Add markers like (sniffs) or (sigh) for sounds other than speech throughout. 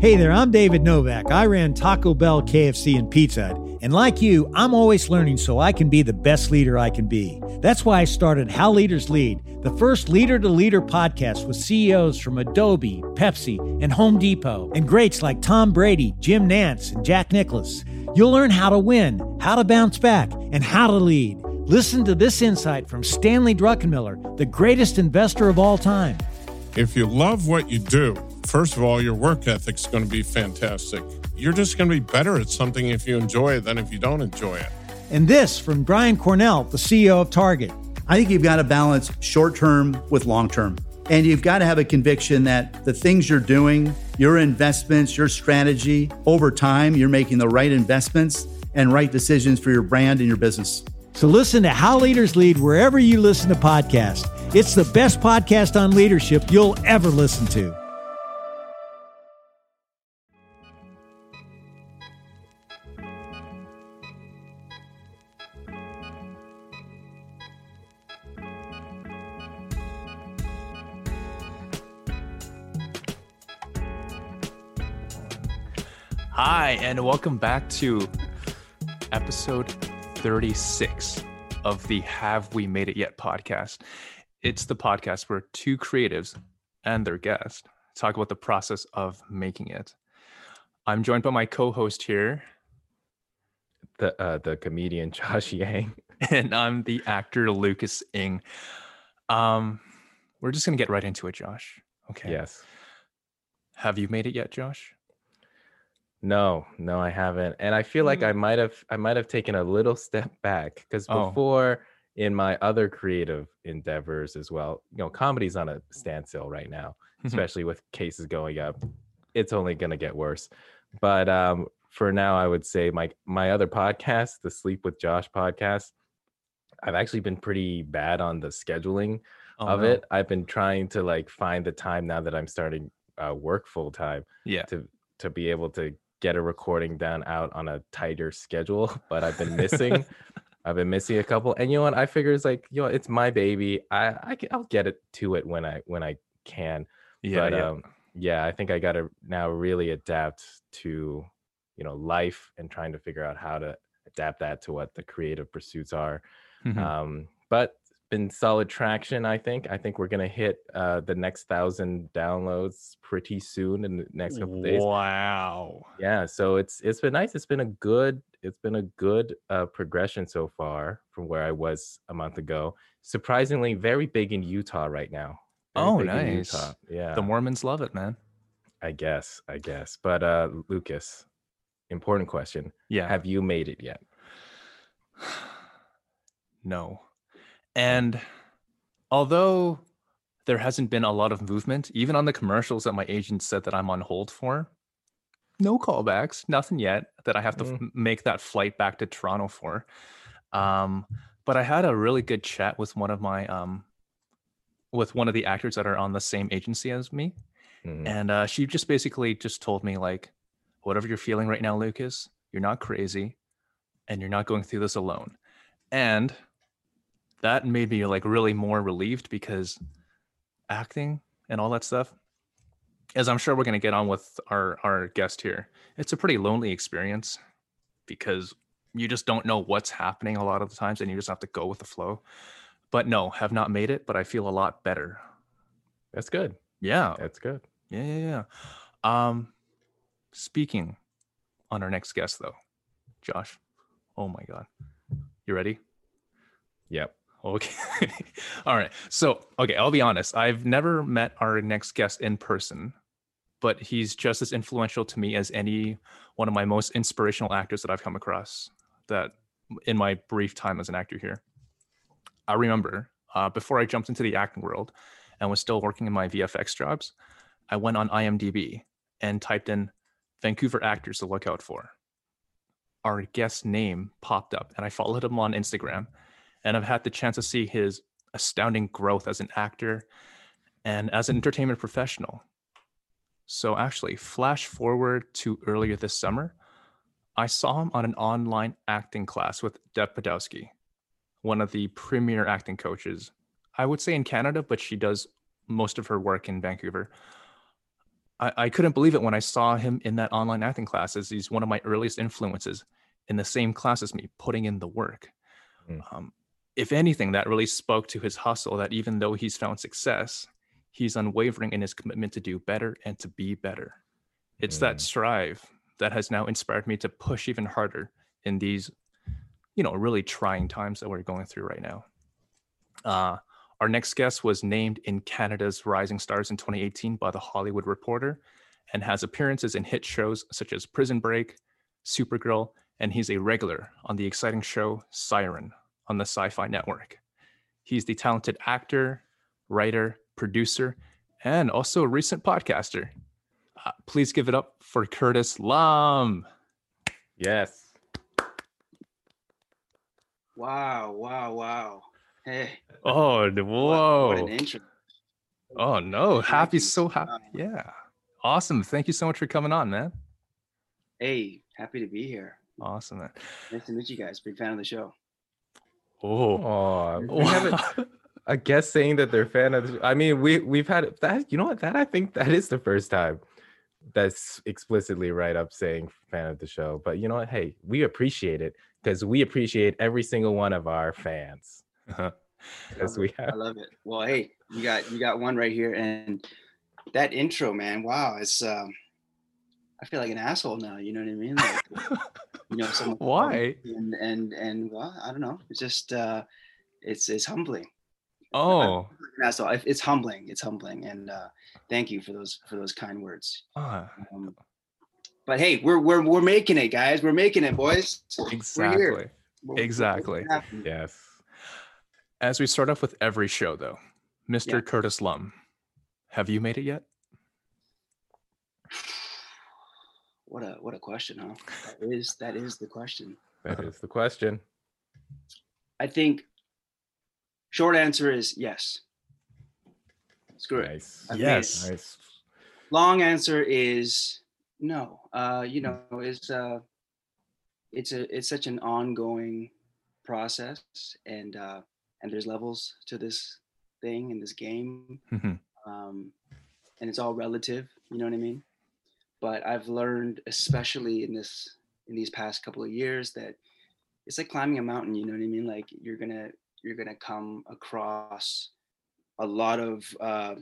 Hey there, I'm David Novak. I ran Taco Bell, KFC, and Pizza Hut. And like you, I'm always learning so I can be the best leader I can be. That's why I started How Leaders Lead, the first leader to leader podcast with CEOs from Adobe, Pepsi, and Home Depot, and greats like Tom Brady, Jim Nantz, and Jack Nicklaus. You'll learn how to win, how to bounce back, and how to lead. Listen to this insight from Stanley Druckenmiller, the greatest investor of all time. If you love what you do, first of all, your work ethic's going to be fantastic. You're just going to be better at something if you enjoy it than if you don't enjoy it. And this from Brian Cornell, the CEO of Target. I think you've got to balance short term with long term. And you've got to have a conviction that the things you're doing, your investments, your strategy, over time, you're making the right investments and right decisions for your brand and your business. So listen to How Leaders Lead wherever you listen to podcasts. It's the best podcast on leadership you'll ever listen to. Hi, and welcome back to episode 36 of the Have We Made It Yet podcast. It's the podcast where two creatives and their guest talk about the process of making it. I'm joined by my co-host here, the uh, the comedian (laughs) Josh Yang, and I'm the actor Lucas Ing. Um, we're just gonna get right into it, Josh. Okay. Yes. Have you made it yet, Josh? No, no, I haven't. And I feel like I Mm. might have I might have taken a little step (laughs) back because Oh. before in my other creative endeavors as well, you know, comedy's on a standstill right now, (laughs) especially with cases going up. It's only gonna get worse. But um for now I would say my my other podcast, the Sleep with Josh podcast, I've actually been pretty bad on the scheduling Oh, of no. it. I've been trying to like find the time now that I'm starting uh, work full time Yeah. to to be able to get a recording done out on a tighter schedule. (laughs) But I've been missing. (laughs) I've been missing a couple, and you know what? I figure it's like you know, it's my baby. I, I I'll get it to it when I when I can. Yeah. but yeah. um, yeah, I think I got to now really adapt to you know life and trying to figure out how to adapt that to what the creative pursuits are. Mhm. Um, but been solid traction. I think. I think we're gonna hit uh, the next thousand downloads pretty soon in the next couple of days. Wow. Yeah, so it's it's been nice. It's been a good it's been a good uh, progression so far from where I was a month ago. Surprisingly, very big in Utah right now. Very Oh, nice. Yeah, The Mormons love it, man. I guess, I guess. But uh, Lucas, important question: Yeah. Have you made it yet? (sighs) no. And although there hasn't been a lot of movement, even on the commercials that my agent said that I'm on hold for, no callbacks, nothing yet that I have to f- make that flight back to Toronto for. Um, but I had a really good chat with one of my um, with one of the actors that are on the same agency as me, Mhm. and uh, she just basically just told me like, whatever you're feeling right now, Lucas, you're not crazy, and you're not going through this alone. And that made me like really more relieved because acting and all that stuff, as I'm sure we're gonna get on with our our guest here, it's a pretty lonely experience because you just don't know what's happening a lot of the times and you just have to go with the flow. But no, have not made it, but I feel a lot better. That's good. Yeah. That's good. Yeah, yeah, yeah. Um, speaking on our next guest, though, Josh. Oh my God, you ready? Yep. Okay. (laughs) All right. So, okay, I'll be honest. I've never met our next guest in person, but he's just as influential to me as any one of my most inspirational actors that I've come across. That in my brief time as an actor here, I remember uh, before I jumped into the acting world and was still working in my VFX jobs, I went on IMDb and typed in Vancouver actors to look out for. Our guest name popped up, and I followed him on Instagram and I've had the chance to see his astounding growth as an actor and as an entertainment professional. So, actually, flash forward to earlier this summer, I saw him on an online acting class with Deb Podowski, one of the premier acting coaches, I would say in Canada, but she does most of her work in Vancouver. I, I couldn't believe it when I saw him in that online acting class, as He's one of my earliest influences in the same class as me, putting in the work. Mm. Um, if anything, that really spoke to his hustle that even though he's found success, he's unwavering in his commitment to do better and to be better. It's Mm. that strive that has now inspired me to push even harder in these, you know, really trying times that we're going through right now. Uh, our next guest was named in Canada's Rising Stars in 2018 by The Hollywood Reporter and has appearances in hit shows such as Prison Break, Supergirl, and he's a regular on the exciting show Siren on the Sci Fi Network. He's the talented actor, writer, producer, and also a recent podcaster. Uh, please give it up for Curtis Lum. Yes. Wow, wow, wow. Hey. Oh, whoa. What, an intro. Oh, no. Thank Happy, you. so happy. Yeah. Awesome. Thank you so much for coming on, man. Hey, happy to be here. Awesome, man. Nice to meet you guys. Big fan of the show. Oh, Oh, we haven't a guest saying that they're fan of. The, I mean, we we've had that. You know what? That I think that is the first time that's explicitly right up saying fan of the show. But you know what? Hey, we appreciate it because we appreciate every single one of our fans. (laughs) As we have. I love it. Well, hey, you got you got one right here, and that intro, man. Wow, it's um, I feel like an asshole now. You know what I mean? Like, you know, someone (laughs) Why? And and and well, I don't know. It's just uh, it's it's humbling. oh, An asshole. It's humbling. It's humbling, and uh, thank you for those for those kind words. ah, Um, but hey, we're we're we're making it, guys. We're making it, boys. We're here. exactly. We're- we're- Exactly. Yes. As we start off with every show, though, Mr. Yeah. Curtis Lum, have you made it yet? What a what a question, huh? That is that is the question. That is the question. I think short answer is yes. Screw it. Nice. Yes. Nice. Long answer is no. Uh, you know, it's uh it's a it's such an ongoing process and uh and there's levels to this thing in this game. Mhm. um, and it's all relative you know what i mean but i've learned especially in this in these past couple of years that it's like climbing a mountain you know what i mean? Like you're gonna you're gonna come across a lot of uh,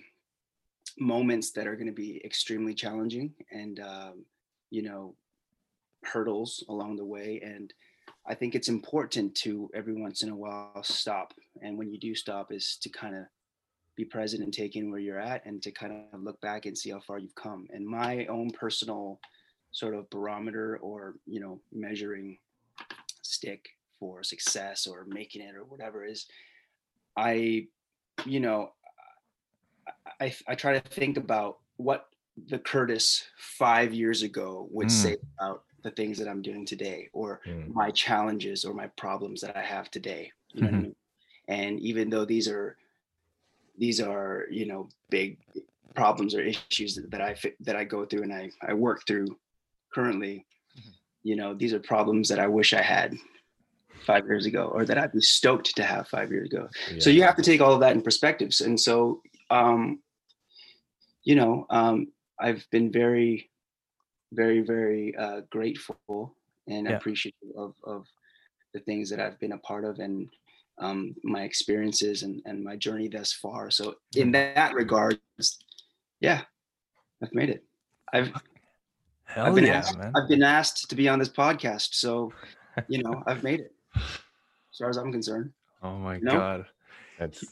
moments that are gonna be extremely challenging and um, you know hurdles along the way and i think it's important to every once in a while stop and when you do stop is to kind of be present and take in where you're at and to kind of look back and see how far you've come and my own personal sort of barometer or you know measuring stick for success or making it or whatever is i you know i i try to think about what the curtis five years ago would Mm. say about the things that i'm doing today or Mm. my challenges or my problems that I have today. You know what I Mhm. mean? And even though these are these are you know big problems or issues that, that I that I go through and I I work through currently, you know these are problems that I wish I had five years ago or that I'd be stoked to have five years ago. So you have to take all of that in perspectives. And so um, you know um, I've been very very very uh, grateful and Yeah. appreciative of, of the things that I've been a part of and um, my experiences and, and my journey thus far. So in that regard, yeah, I've made it. I've Hell I've been yeah, asked, man. I've been asked to be on this podcast. So (laughs) you know I've made it. As far as I'm concerned. Oh my No? god. That's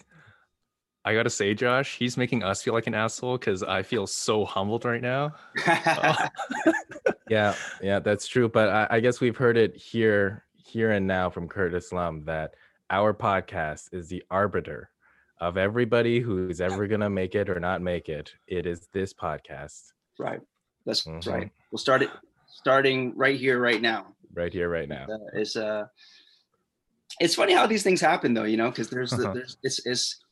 I gotta say, Josh, he's making us feel like an asshole because I feel so humbled right now. Oh, (laughs) (laughs) yeah, yeah, that's true. But I, I guess we've heard it here, here and now from Curtis Lum that our podcast is the arbiter of everybody who's ever gonna make it or not make it. It is this podcast right. That's Mhm. right. We'll start it starting right here, right now. right here, right now. uh, is uh it's funny how these things happen though you know because there's Uh-huh. there's it's, it's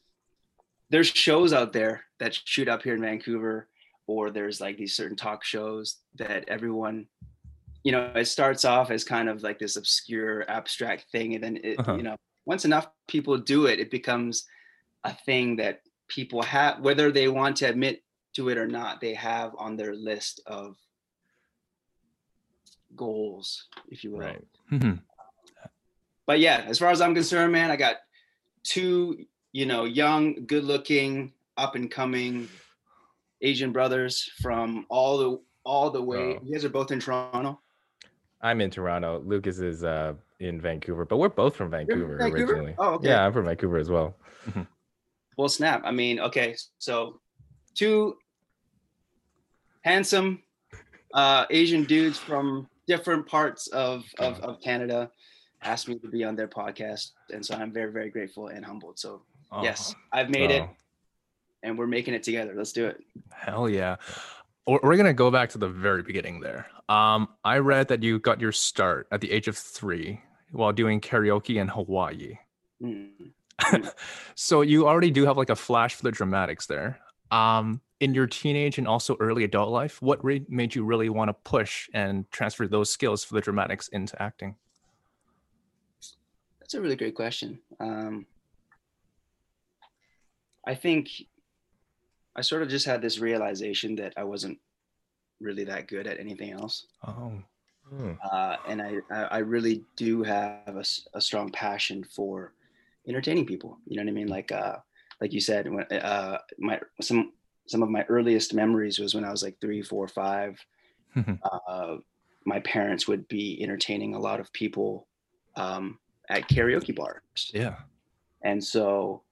there's shows out there that shoot up here in vancouver or there's like these certain talk shows that everyone you know it starts off as kind of like this obscure abstract thing and then it Uh-huh. you know once enough people do it it becomes a thing that people have whether they want to admit to it or not, they have on their list of goals, if you will. Right. Mhm. But yeah, as far as I'm concerned, man, I got two, you know, young, good-looking, up-and-coming Asian brothers from all the all the way. Oh. You guys are both in Toronto. I'm in Toronto. Lucas is uh in Vancouver, but we're both from You're from Vancouver, Vancouver? originally. Oh, okay. Yeah, I'm from Vancouver as well. (laughs) Well, snap. I mean, okay, so two handsome uh, Asian dudes from different parts of, of, of Canada asked me to be on their podcast. And so I'm very, very grateful and humbled. So, yes, I've made it and we're making it together. Let's do it. Hell yeah. We're we're gonna go back to the very beginning there. Um, I read that you got your start at the age of three while doing karaoke in Hawaii. Mm. (laughs) so you already do have like a flash for the dramatics there. Um, in your teenage and also early adult life, what re- made you really want to push and transfer those skills for the dramatics into acting? That's a really great question. Um, I think I sort of just had this realization that I wasn't really that good at anything else. Oh, hmm. uh, and I, I really do have a strong passion for entertaining people. You know what I mean? Like uh, like you said, when, uh, my some some of my earliest memories was when I was like three, four, five. (laughs) uh, my parents would be entertaining a lot of people um, at karaoke bars, yeah. and so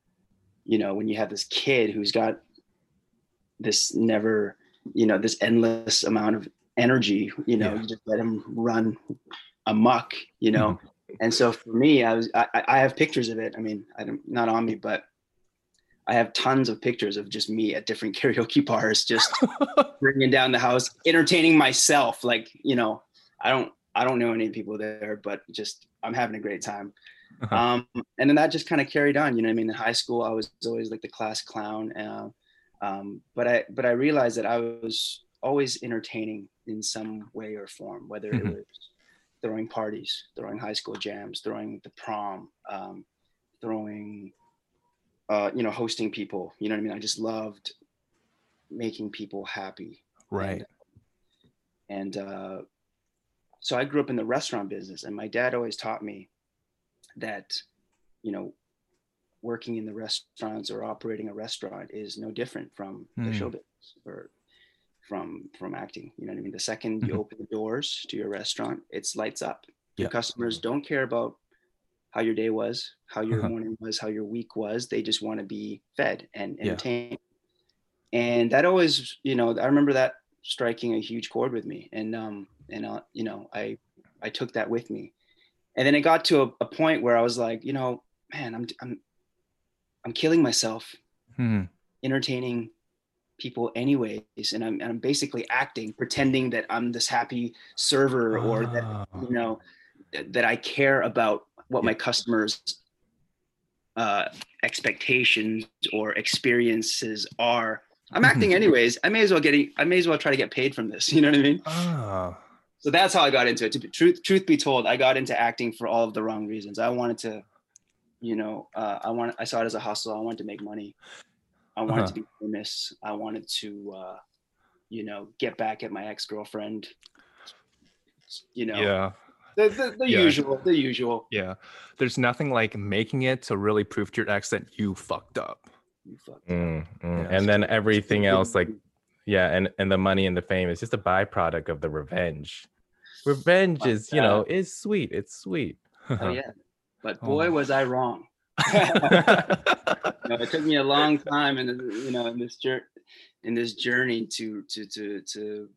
you know when you have this kid who's got this never you know this endless amount of energy you know Yeah. you just let him run amok you know and so for me i was I, I have pictures of it i mean i don't not on me but i have tons of pictures of just me at different (laughs) karaoke bars just (laughs) bringing down the house entertaining myself like you know i don't i don't know any people there but just i'm having a great time Uh-huh. um, and then that just kind of carried on. You know, what I mean, in high school, I was always like the class clown. Uh, um, but I, but I realized that I was always entertaining in some way or form, whether it Mhm. was throwing parties, throwing high school jams, throwing the prom, um, throwing, uh, you know, hosting people. You know what I mean? I just loved making people happy right. and uh, so I grew up in the restaurant business, and my dad always taught me that, you know, working in the restaurants or operating a restaurant is no different from the Hmm. show business or from from acting. You know what I mean? The 2nd you Mhm. open the doors to your restaurant, it's lights up. Yeah. Your customers don't care about how your day was, how your Uh-huh. morning was, how your week was. They just want to be fed and Yeah. entertained. And that always, you know, I remember that striking a huge chord with me. And um, and uh, you know, I I took that with me. And then it got to a, a point where I was like, you know, man, I'm I'm I'm killing myself Hmm. entertaining people anyways and I'm, and I'm basically acting pretending that i'm this happy server or that Ah. you know th- that i care about what my customers uh expectations or experiences are i'm acting (laughs) anyways i may as well get i may as well try to get paid from this (laughs) you know what i mean Ah. so that's how i got into it to be, truth truth be told i got into acting for all of the wrong reasons i wanted to you know uh, i want i saw it as a hustle i wanted to make money i wanted Uh-huh. to be famous i wanted to uh, you know get back at my ex-girlfriend you know Yeah. the, the, the Yeah. usual the usual Yeah. There's nothing like making it to really prove to your ex that you fucked up. you fucked up. Mm, mm. Yeah. And then everything (laughs) else, like yeah, and and the money and the fame is just a byproduct of the revenge. Revenge Fuck is, you know, is sweet. It's sweet. oh (laughs) yeah but boy Oh. was i wrong (laughs) you know, it took me a long time and you know in this journey in this journey to to to to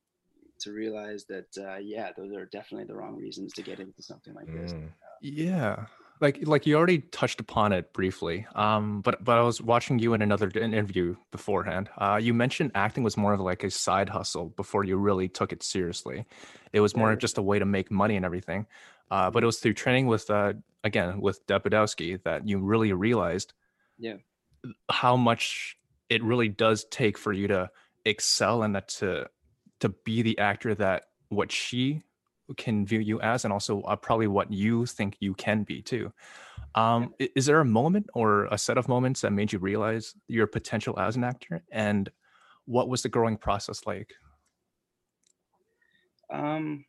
to realize that uh, yeah those are definitely the wrong reasons to get into something like this Mm. yeah. Like like you already touched upon it briefly. Um but but I was watching you in another interview beforehand. Uh you mentioned acting was more of like a side hustle before you really took it seriously. It was more Yeah. of just a way to make money and everything. Uh but it was through training with uh again with Deb Podowski that you really realized Yeah. how much it really does take for you to excel and that to to be the actor that what she can view you as and also uh, probably what you think you can be too um i- is there a moment or a set of moments that made you realize your potential as an actor and what was the growing process like? Um,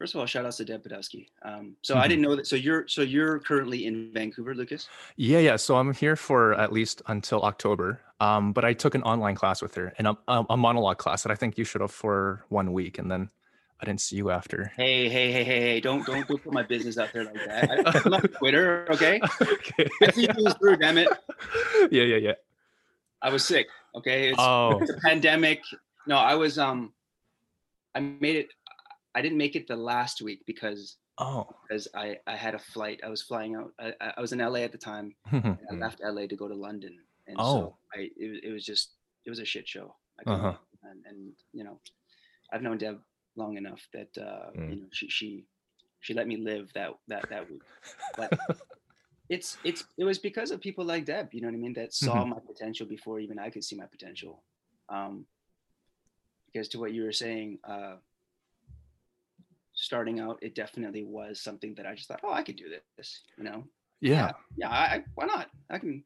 first of all, shout outs to Deb Podowski. Um, so Mm-hmm. I didn't know that. So you're so you're currently in Vancouver, Lucas. Yeah, yeah. So I'm here for at least until October. Um, but I took an online class with her and a, a, monologue class that I think you should have for one week, and then I didn't see you after. Hey, hey, hey, hey, hey! Don't don't put my business out there like that. I'm on Twitter, okay? (laughs) okay. I see you through. Damn it! (laughs) yeah, yeah, yeah. I was sick. Okay, it's, Oh, it's a pandemic. No, I was um, I made it. I didn't make it the last week because oh. because I I had a flight. I was flying out. I, I- was in LA at the time. (laughs) And I Mm. left LA to go to London, and Oh. so I it, was- it was just it was a shit show. I Uh-huh. and, and you know, I've known Deb long enough that uh, Mm. you know she she she let me live that that that week. But (laughs) it's it's it was because of people like Deb, you know what I mean, that saw my potential before even I could see my potential. Um, because to what you were saying, uh, starting out, it definitely was something that I just thought, oh, I could do this, you know yeah. yeah, I, I why not? I can,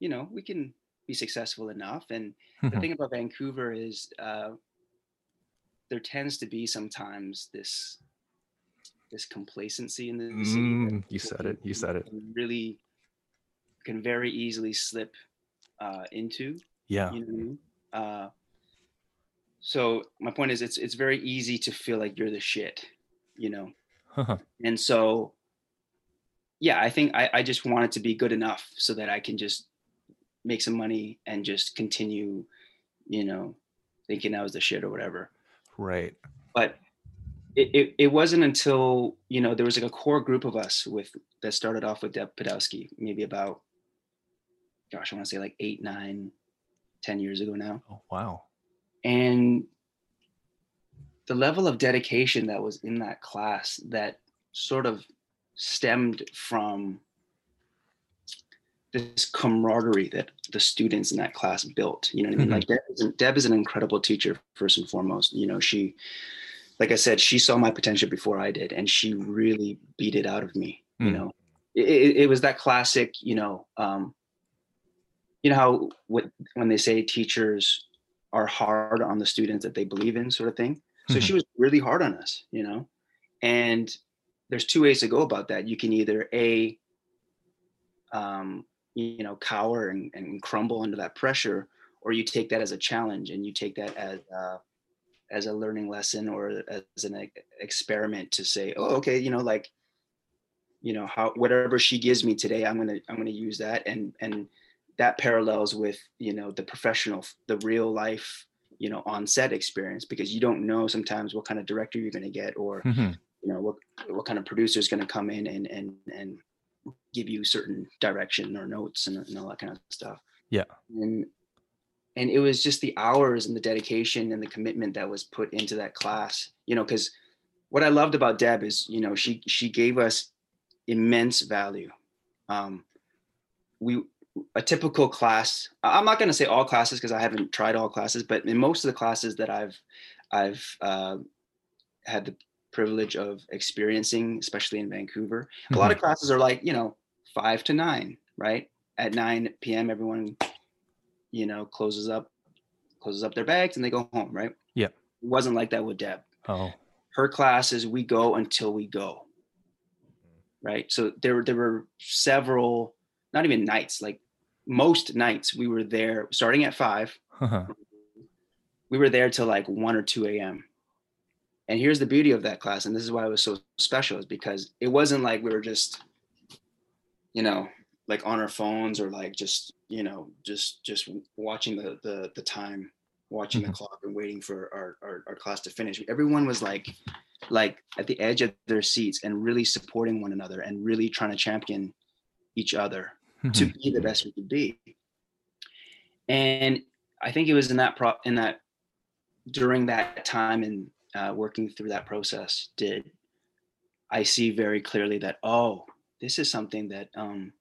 you know, we can be successful enough. And the Mhm. thing about Vancouver is uh, there tends to be sometimes this this complacency in the city. Mm, you said it. You said it. Really, can very easily slip uh, into. Yeah. You know what I mean? Uh, so my point is, it's it's very easy to feel like you're the shit, you know Uh-huh. and so yeah i think I, I just wanted to be good enough so that i can just make some money and just continue you know thinking i was the shit or whatever right. but it, it, it wasn't until you know there was like a core group of us with that started off with deb podowski maybe about gosh i want to say like eight nine ten years ago now Oh, wow. and the level of dedication that was in that class that sort of stemmed from this camaraderie that the students in that class built you know what i mean Mhm. like deb is, deb is an incredible teacher first and foremost you know she like i said she saw my potential before i did and she really beat it out of me you Mm. know it, it, it was that classic you know um you know how what when they say teachers are hard on the students that they believe in sort of thing so Mhm. she was really hard on us you know? And there's two ways to go about that. You can either a um you know cower and, and crumble under that pressure or you take that as a challenge and you take that as uh as a learning lesson or as an experiment to say oh okay you know like you know how whatever she gives me today i'm gonna i'm gonna use that. And and that parallels with you know the professional the real life you know on set experience because you don't know sometimes what kind of director you're going to get or Mhm. you know what what kind of producer is going to come in and and and give you certain direction or notes and, and all that kind of stuff Yeah. and and it was just the hours and the dedication and the commitment that was put into that class you know because what i loved about deb is you know she she gave us immense value um we a typical class i'm not going to say all classes because i haven't tried all classes but in most of the classes that i've i've uh, had the privilege of experiencing especially in vancouver a lot of classes are like you know five to nine right? At 9 p.m everyone you know closes up closes up their bags and they go home right? Yeah. it wasn't like that with deb. Oh. her classes we go until we go right? So there there were several not even nights like most nights we were there starting at five Uh-huh. we were there till like 1 or 2 a.m and here's the beauty of that class and this is why it was so special is because it wasn't like we were just you know like on our phones or like just you know just just watching the the, the time watching the Mhm. clock and waiting for our, our our class to finish everyone was like like at the edge of their seats and really supporting one another and really trying to champion each other to Mhm. be the best we could be. And I think it was in that pro in that during that time and uh, working through that process did I see very clearly that oh this is something that um,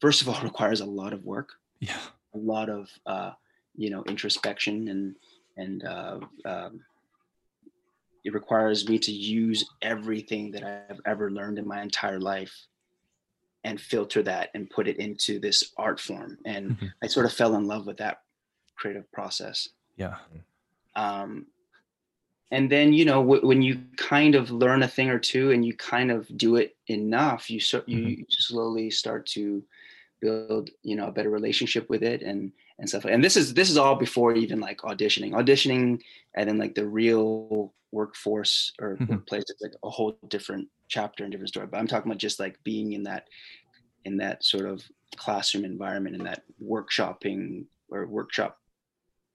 first of all (laughs) requires a lot of work, Yeah. a lot of uh, you know introspection and and uh, um, it requires me to use everything that I've ever learned in my entire life and filter that and put it into this art form and Mhm. i sort of fell in love with that creative process. Yeah. Um, and then you know w- when you kind of learn a thing or two and you kind of do it enough, you so, you Mhm. slowly start to build you know a better relationship with it and and stuff. And this is this is all before even like auditioning, auditioning, and then like the real workforce or Mhm. workplace is like a whole different chapter and different story. But I'm talking about just like being in that in that sort of classroom environment in that workshopping or workshop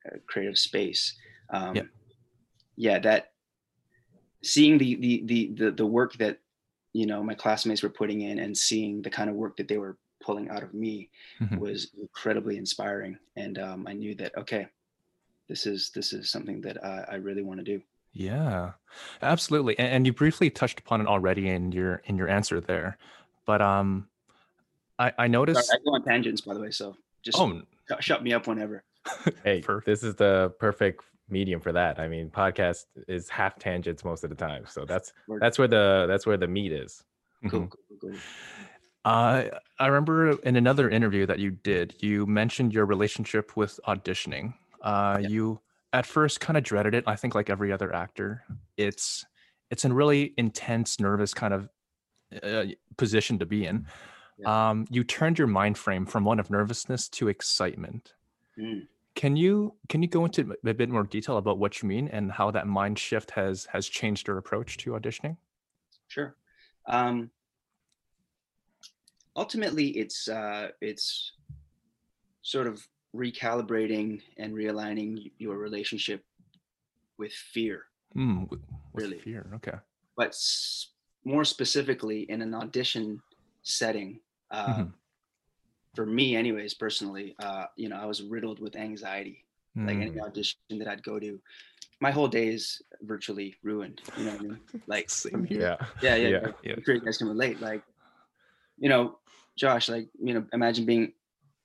uh, creative space um, Yeah. yeah that seeing the, the the the the work that you know my classmates were putting in and seeing the kind of work that they were pulling out of me Mhm. was incredibly inspiring and um, i knew that okay this is this is something that i, I really want to do Yeah, absolutely. And, and you briefly touched upon it already in your in your answer there, but um, I I Sorry, noticed. i go on tangents by the way so just Oh, shut, shut me up whenever (laughs) Hey, Perfect. this is the perfect medium for that. I mean, podcast is half tangents most of the time, so that's that's where the that's where the meat is. cool, mhm. cool, cool, cool. Uh, I remember in another interview that you did, you mentioned your relationship with auditioning. Uh, Yeah. You at first kind of dreaded it. I think like every other actor, it's it's a really intense, nervous kind of uh, position to be in. Um, you turned your mind frame from one of nervousness to excitement. Mm. Can you can you go into a bit more detail about what you mean and how that mind shift has has changed your approach to auditioning? Sure. Um, ultimately, it's uh, it's sort of recalibrating and realigning your relationship with fear, Mm, with, with Really. fear. Okay. but s- more specifically in an audition setting. Uh, Mhm. For me, anyways, personally, uh, you know, I was riddled with anxiety. Like any Mm, audition that I'd go to, my whole day is virtually ruined. You know what I mean? (laughs) Like Same here. Yeah. yeah yeah, Yeah. yeah. Yeah. You guys can relate like you know josh like you know imagine being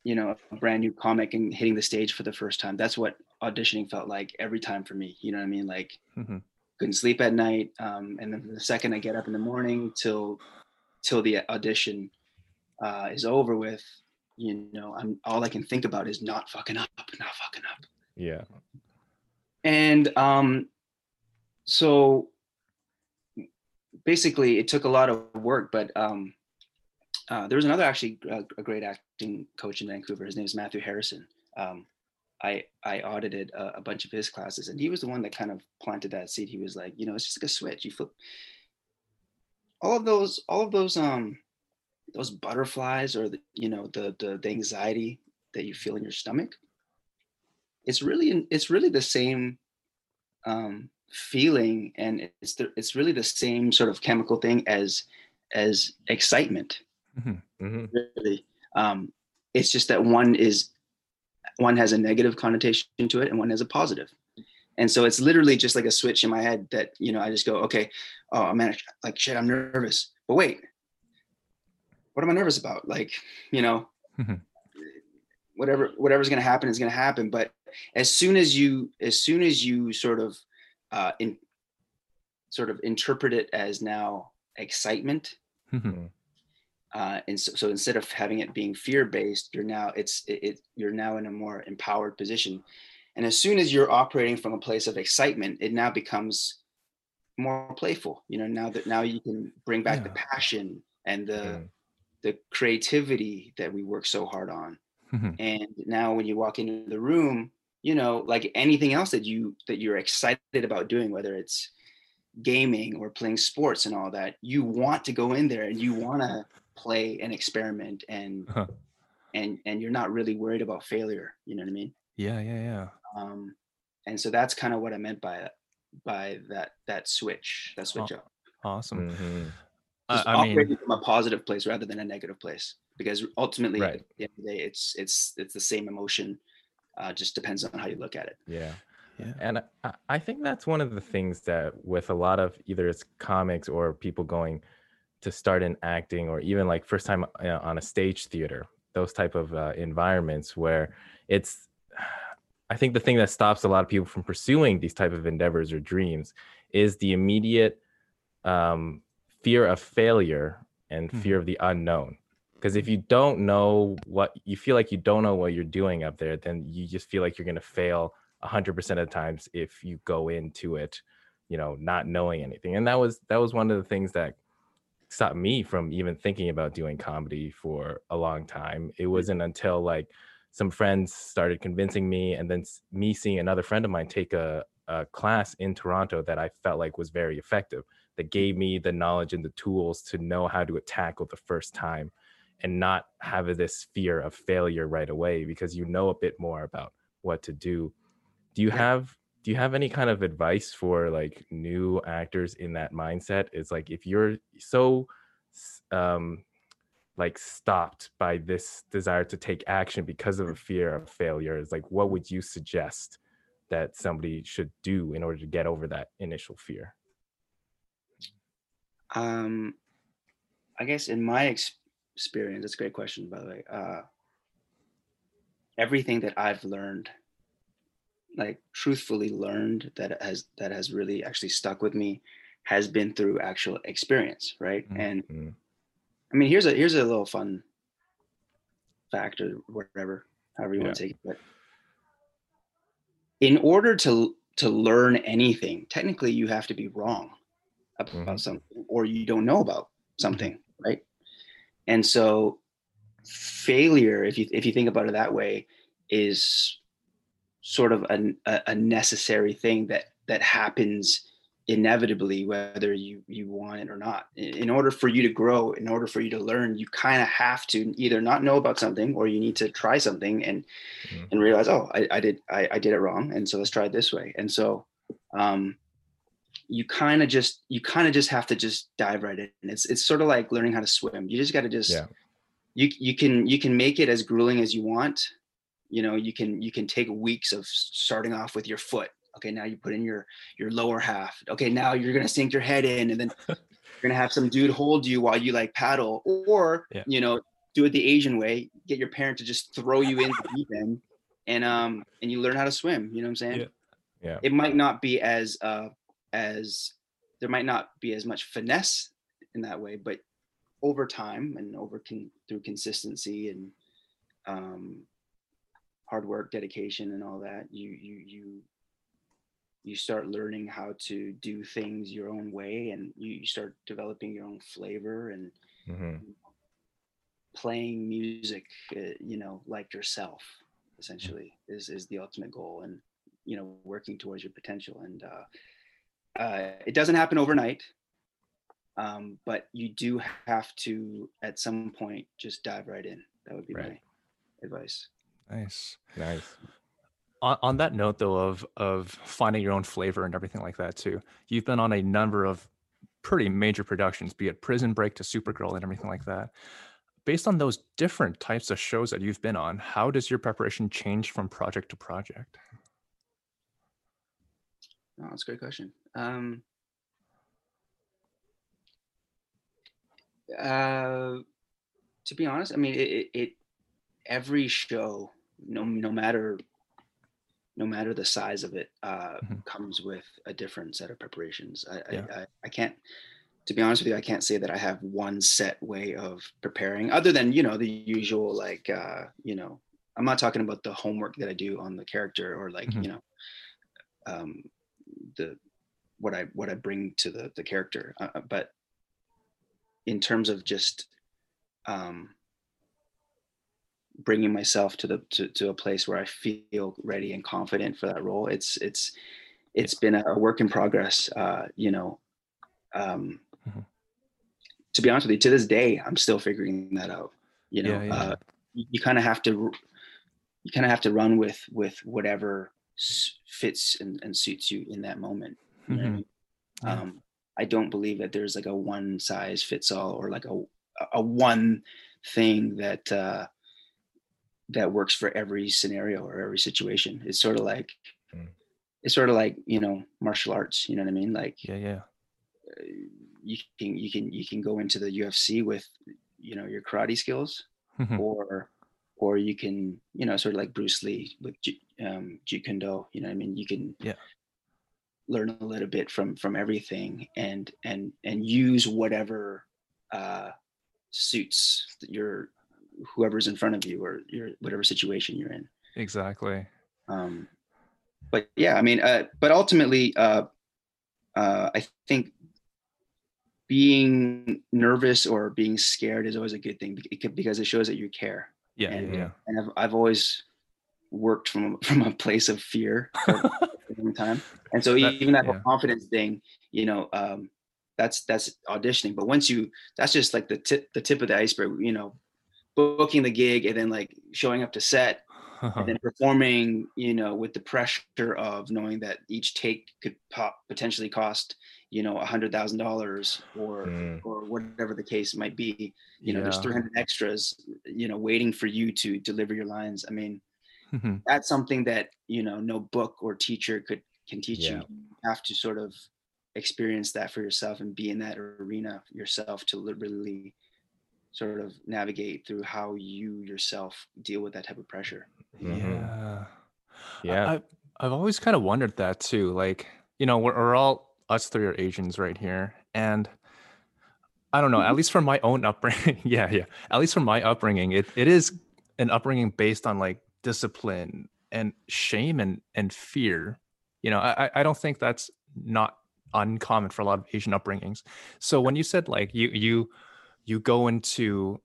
you know a brand new comic and hitting the stage for the first time that's what auditioning felt like every time for me you know what i mean like Mhm. couldn't sleep at night um, and then the second i get up in the morning till till the audition uh, is over with you know i'm all i can think about is not fucking up not fucking up Yeah. and um so basically it took a lot of work but um uh, there was another actually uh, a great acting coach in vancouver. His name is matthew harrison. Um i i audited a, a bunch of his classes and he was the one that kind of planted that seed. He was like you know it's just like a switch. You flip all of those all of those um those butterflies or the you know the the, the anxiety that you feel in your stomach it's really it's really the same um, feeling and it's the, it's really the same sort of chemical thing as as excitement hmm really um, it's just that one is one has a negative connotation to it and one has a positive. positive and so it's literally just like a switch in my head that you know i just go okay oh man like shit i'm nervous. But wait. What am i nervous about? Like you know? Mhm. whatever whatever's going to happen is going to happen. But as soon as you as soon as you sort of uh in sort of interpret it as now excitement Mhm. Uh, and so, so instead of having it being fear based you're now it's it, it you're now in a more empowered position and as soon as you're operating from a place of excitement it now becomes more playful you know now that now you can bring back the passion and the Mm. the creativity that we work so hard on Mhm. and now when you walk into the room you know like anything else that you that you're excited about doing whether it's gaming or playing sports and all that you want to go in there and you want to play and experiment and Uh-huh. and and you're not really worried about failure you know what i mean Yeah, yeah, yeah. um and so that's kind of what i meant by by that that switch that switch up Awesome. Mhm. Just I, I mean, operating from a positive place rather than a negative place because ultimately Right. at the end of the day it's it's it's the same emotion uh just depends on how you look at it Yeah. yeah. And I, I think that's one of the things that with a lot of either it's comics or people going to start in acting or even like first time uh, on a stage theater, those type of uh, environments where it's I think the thing that stops a lot of people from pursuing these type of endeavors or dreams is the immediate um, fear of failure and fear of the unknown. because if you don't know what you feel like you don't know what you're doing up there then you just feel like you're going to fail 100% of the times if you go into it you know not knowing anything and that was that was one of the things that stopped me from even thinking about doing comedy for a long time. It mm-hmm. wasn't until like some friends started convincing me and then me seeing another friend of mine take a, a class in toronto that i felt like was very effective that mm-hmm. gave me the knowledge and the tools to know how to tackle the first time and not have this fear of failure right away because you know a bit more about what to do. Do you have do you have any kind of advice for like new actors in that mindset? It's like if you're so um like stopped by this desire to take action because of a fear of failure is like what would you suggest that somebody should do in order to get over that initial fear? Um i guess in my ex- experience that's a great question by the way uh everything that i've learned like truthfully learned that has that has really actually stuck with me has been through actual experience right mm-hmm. and i mean here's a here's a little fun fact or whatever however you yeah. want to take it but in order to to learn anything technically you have to be wrong about mm-hmm. something or you don't know about something right and so failure if you if you think about it that way is sort of a, a necessary thing that that happens inevitably whether you you want it or not in order for you to grow in order for you to learn you kind of have to either not know about something or you need to try something and mm-hmm. and realize oh I, I did I, I, did it wrong and so let's try it this way and so um you kind of just you kind of just have to just dive right in it's it's sort of like learning how to swim you just got to just yeah. you you can you can make it as grueling as you want you know you can you can take weeks of starting off with your foot. Okay now you put in your your lower half. Okay now you're gonna sink your head in and then (laughs) you're gonna have some dude hold you while you like paddle. Or yeah. you know do it the asian way. Get your parent to just throw you in the deep end and um and you learn how to swim you know what i'm saying? Yeah, yeah. it might not be as uh as there might not be as much finesse in that way but over time and over con- through consistency and um hard work, dedication, and all that, you you you you start learning how to do things your own way, and you, you start developing your own flavor and mm-hmm. playing music, uh, you know, like yourself. Essentially, mm-hmm. is is the ultimate goal, and you know, working towards your potential. And uh, uh, it doesn't happen overnight. Um, but you do have to at some point just dive right in. That would be right. my advice. Nice. Nice. On, on that note, though, of of finding your own flavor and everything like that too, you've been on a number of pretty major productions, be it Prison Break to Supergirl and everything like that. Based on those different types of shows that you've been on, how does your preparation change from project to project? Oh, that's a great question. Um, uh, to be honest, I mean, it, it every show no no matter no matter the size of it uh, mm-hmm. comes with a different set of preparations I, yeah. I, I, I can't to be honest with you i can't say that i have one set way of preparing other than you know the usual like uh, you know i'm not talking about the homework that i do on the character or like mm-hmm. you know um, the what i what i bring to the the character uh, uh but in terms of just um, bringing myself to the to, to a place where I feel ready and confident for that role. It's it's it's been a work in progress. Uh, you know, um, mm-hmm. to be honest with you, to this day, I'm still figuring that out. You know, yeah, yeah. Uh, you, you kind of have to you kind of have to run with with whatever fits and, and suits you in that moment. You mm-hmm. I, mean? yeah. um, I don't believe that there's like a one size fits all or like a a one thing that uh, that works for every scenario or every situation. It's sort of like mm. it's sort of like you know martial arts. You know what I mean? Like yeah, yeah. Uh, you can you can you can go into the UFC with you know your karate skills, mm-hmm. or or you can you know sort of like Bruce Lee with um, Jeet Kune Do. You know what I mean? You can yeah learn a little bit from from everything and and and use whatever uh suits your whoever's in front of you or your whatever situation you're in. Exactly. Um, but yeah, I mean, uh, but ultimately, uh, uh, I think being nervous or being scared is always a good thing because it shows that you care. Yeah, and, yeah. And I've, I've always worked from (laughs) from a place of fear long time, and so (laughs) that, even that yeah. confidence thing, you know, um, that's that's auditioning. But once you, that's just like the tip the tip of the iceberg. You know, booking the gig and then like showing up to set and then (laughs) performing you know with the pressure of knowing that each take could pop, potentially cost you know a hundred thousand dollars or mm. or whatever the case might be you know yeah. there's 300 extras you know waiting for you to deliver your lines i mean mm-hmm. (laughs) that's something that you know no book or teacher could can teach yeah. you you have to sort of experience that for yourself and be in that arena yourself to really sort of navigate through how you yourself deal with that type of pressure. Mm-hmm. Yeah. Yeah. I, I've always kind of wondered that too. Like, you know, we're, we're all us three are Asians right here. And I don't know, at least from my own upbringing. (laughs) yeah. Yeah. At least from my upbringing, it, it is an upbringing based on like discipline and shame and, and fear. You know, I, I don't think that's not uncommon for a lot of Asian upbringings. So when you said like you, you, you go into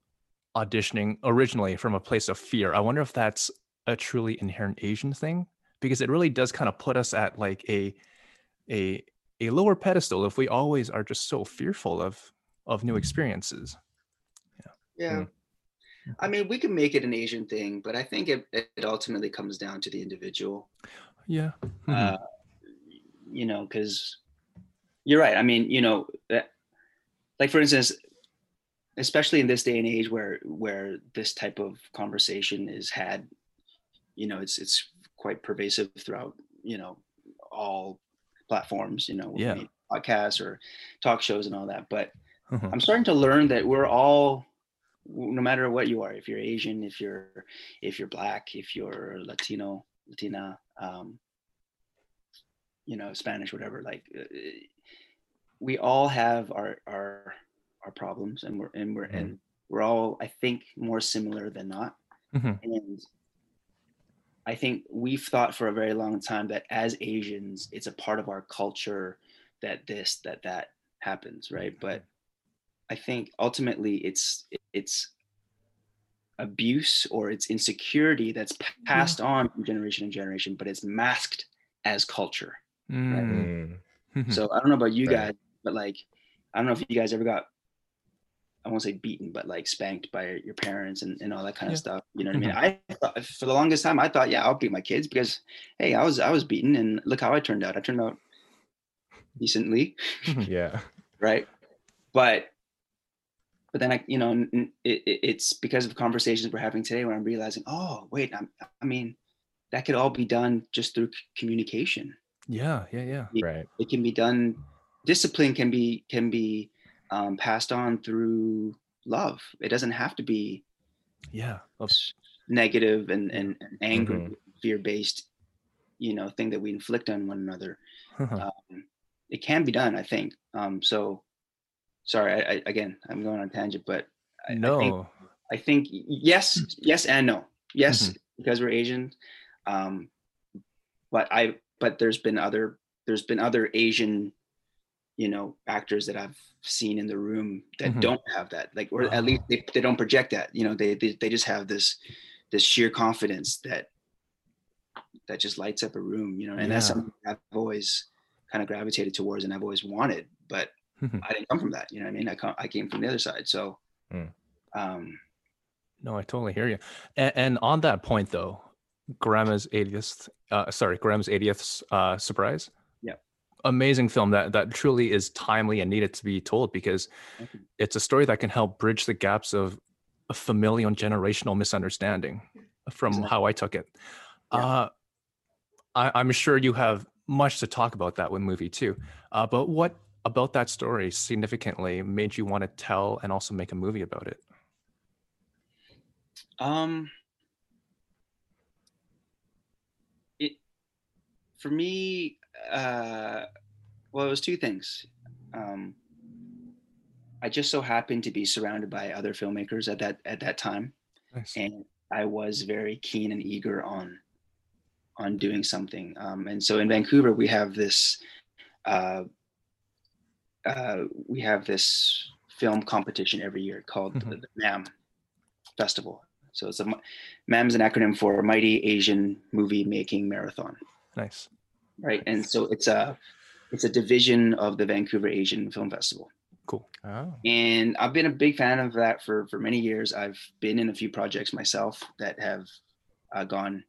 auditioning originally from a place of fear. I wonder if that's a truly inherent Asian thing because it really does kind of put us at like a a a lower pedestal if we always are just so fearful of of new experiences. Yeah. Yeah. Mm. I mean, we can make it an Asian thing, but I think it, it ultimately comes down to the individual. Yeah. Mm-hmm. Uh, you know, because you're right. I mean, you know, that, like for instance, especially in this day and age where where this type of conversation is had you know it's it's quite pervasive throughout you know all platforms you know yeah. podcasts or talk shows and all that but uh-huh. i'm starting to learn that we're all no matter what you are if you're asian if you're if you're black if you're latino latina um you know spanish whatever like uh, we all have our our our problems and we're and we're mm-hmm. and we're all i think more similar than not mm-hmm. and i think we've thought for a very long time that as asians it's a part of our culture that this that that happens right but i think ultimately it's it's abuse or it's insecurity that's passed yeah. on from generation to generation but it's masked as culture mm. right? so i don't know about you right. guys but like i don't know if you guys ever got I won't say beaten, but like spanked by your parents and, and all that kind of stuff. You know what mm-hmm. I mean? I thought, for the longest time I thought, yeah, I'll beat my kids because hey, I was I was beaten and look how I turned out. I turned out decently. (laughs) yeah. right. But but then I, you know, it, it, it's because of conversations we're having today where I'm realizing, oh wait, I'm, I mean, that could all be done just through communication. Yeah, yeah, yeah. It, right. It can be done. Discipline can be can be um, passed on through love. It doesn't have to be yeah negative and and, and angry, mm-hmm. fear based, you know, thing that we inflict on one another. (laughs) um, it can be done, I think. Um, so, sorry, I, I, again, I'm going on tangent, but I, no, I think, I think yes, (laughs) yes, and no. Yes, mm-hmm. because we're Asian, um, but I but there's been other there's been other Asian you know actors that i've seen in the room that mm-hmm. don't have that like or at least they, they don't project that you know they, they they just have this this sheer confidence that that just lights up a room you know and yeah. that's something i've always kind of gravitated towards and i've always wanted but mm-hmm. i didn't come from that you know i mean i, come, I came from the other side so mm. um no i totally hear you and, and on that point though grandma's 80th uh sorry grandma's 80th uh surprise amazing film that that truly is timely and needed to be told because it's a story that can help bridge the gaps of a familial and generational misunderstanding from exactly. how I took it. Yeah. Uh, I, am sure you have much to talk about that with movie too. Uh, but what about that story significantly made you want to tell and also make a movie about it? Um, it for me, uh, well, it was two things. Um, I just so happened to be surrounded by other filmmakers at that at that time, Nice. and I was very keen and eager on on doing something. Um, and so in Vancouver, we have this uh, uh, we have this film competition every year called Mhm. the, the MAM Festival. So it's a MAM is an acronym for Mighty Asian Movie Making Marathon, Nice. Right? And so it's a it's a division of the Vancouver Asian Film Festival Cool. Oh. and I've been a big fan of that for for many years. I've been in a few projects myself that have uh, gone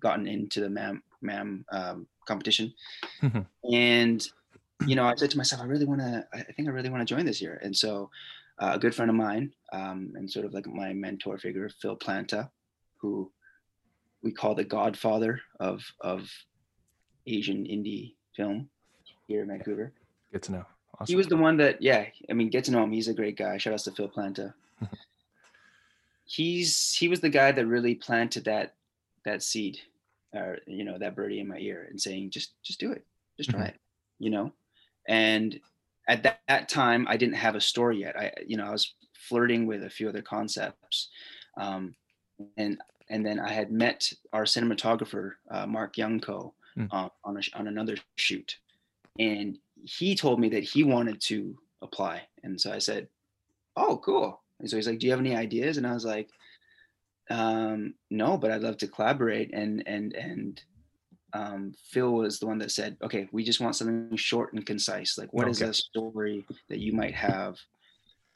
gotten into the MAM MAM um, competition, Mhm. and you know I said to myself, I really want to. I think I really want to join this year, and so uh, a good friend of mine um, and sort of like my mentor figure, Phil Planta, who we call the godfather of of Asian indie film here in Vancouver. Good to know. Awesome. he was the one that yeah i mean get to know him. He's a great guy. Shout out to phil planta. (laughs) He's he was the guy that really planted that that seed or you know that birdie in my ear and saying just just do it. Just try Mhm. it you know? And at that, that time i didn't have a story yet. I you know i was flirting with a few other concepts um, and and then i had met our cinematographer uh, mark youngco Mm. uh, on a, on another shoot. And he told me that he wanted to apply. And so i said oh cool. And so he's like do you have any ideas? And i was like um no but i'd love to collaborate. And and and um phil was the one that said okay we just want something short and concise. Like what is Okay. a story that you might have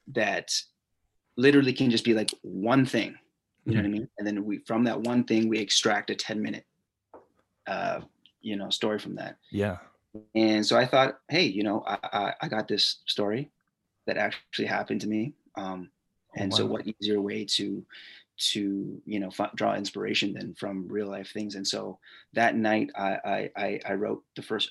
that literally can just be like one thing? You know what i mean? And then we from that one thing we extract a 10 minute uh you know story from that yeah. and so I thought, hey, you know, I, I, I got this story that actually happened to me. Um, Oh, and so what easier way to, to, you know, fi- draw inspiration than from real life things. And so that night I, I, I, I wrote the first,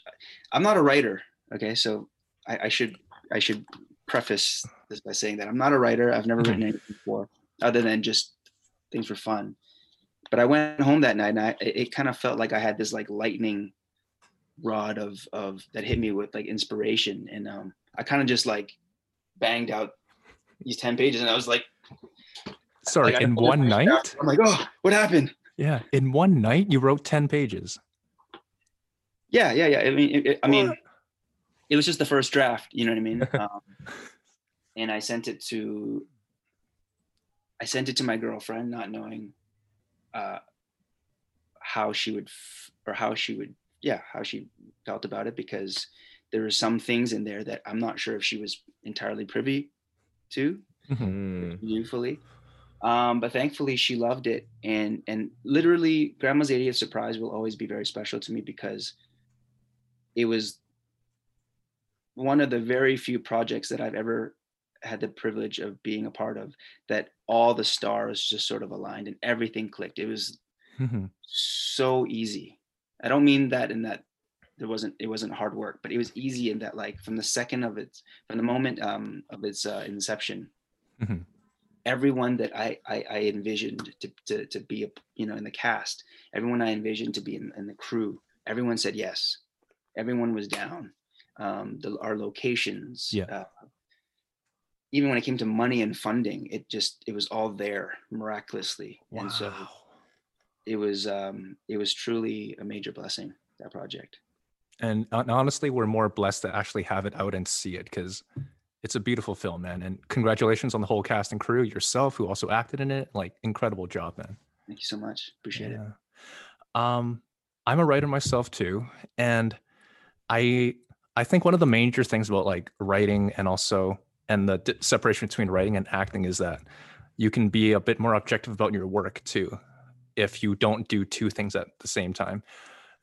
I'm not a writer. Okay. So I, I should, I should preface this by saying that I'm not a writer. I've never (laughs) written anything before other than just things for fun. But I went home that night and I, it, kind of felt like I had this like lightning rod of of that hit me with like inspiration and um i kind of just like banged out these 10 pages and i was like Sorry, like, in one night? staff. i'm like oh what happened Yeah. In one night, you wrote 10 pages. yeah yeah yeah i mean it, it- i mean it was just the first draft you know what i mean (laughs) um, and i sent it to i sent it to my girlfriend not knowing uh how she would f- or how she would yeah how she felt about it because there were some things in there that i'm not sure if she was entirely privy to Mm. Um, but thankfully she loved it. And and literally grandma's 80th surprise will always be very special to me because it was one of the very few projects that I've ever had the privilege of being a part of that all the stars just sort of aligned and everything clicked. It was Mhm. so easy. I don't mean that in that there wasn't it wasn't hard work, but it was easy in that like from the second of its from the moment um, of its uh, inception, Mhm. everyone that I, I I envisioned to to to be a you know in the cast, everyone I envisioned to be in, in the crew, everyone said yes, everyone was down. Um, the, our locations, Yeah. uh, even when it came to money and funding, it just it was all there miraculously, and so Wow. it was um it was truly a major blessing that project And hon- honestly, we're more blessed to actually have it out and see it because it's a beautiful film, man. And congratulations on the whole cast and crew, yourself, who also acted in it. Like, incredible job, man. thank you so much appreciate it Um, I'm a writer myself too, and I I think one of the major things about like writing and also and the di- separation between writing and acting is that you can be a bit more objective about your work too if you don't do two things at the same time.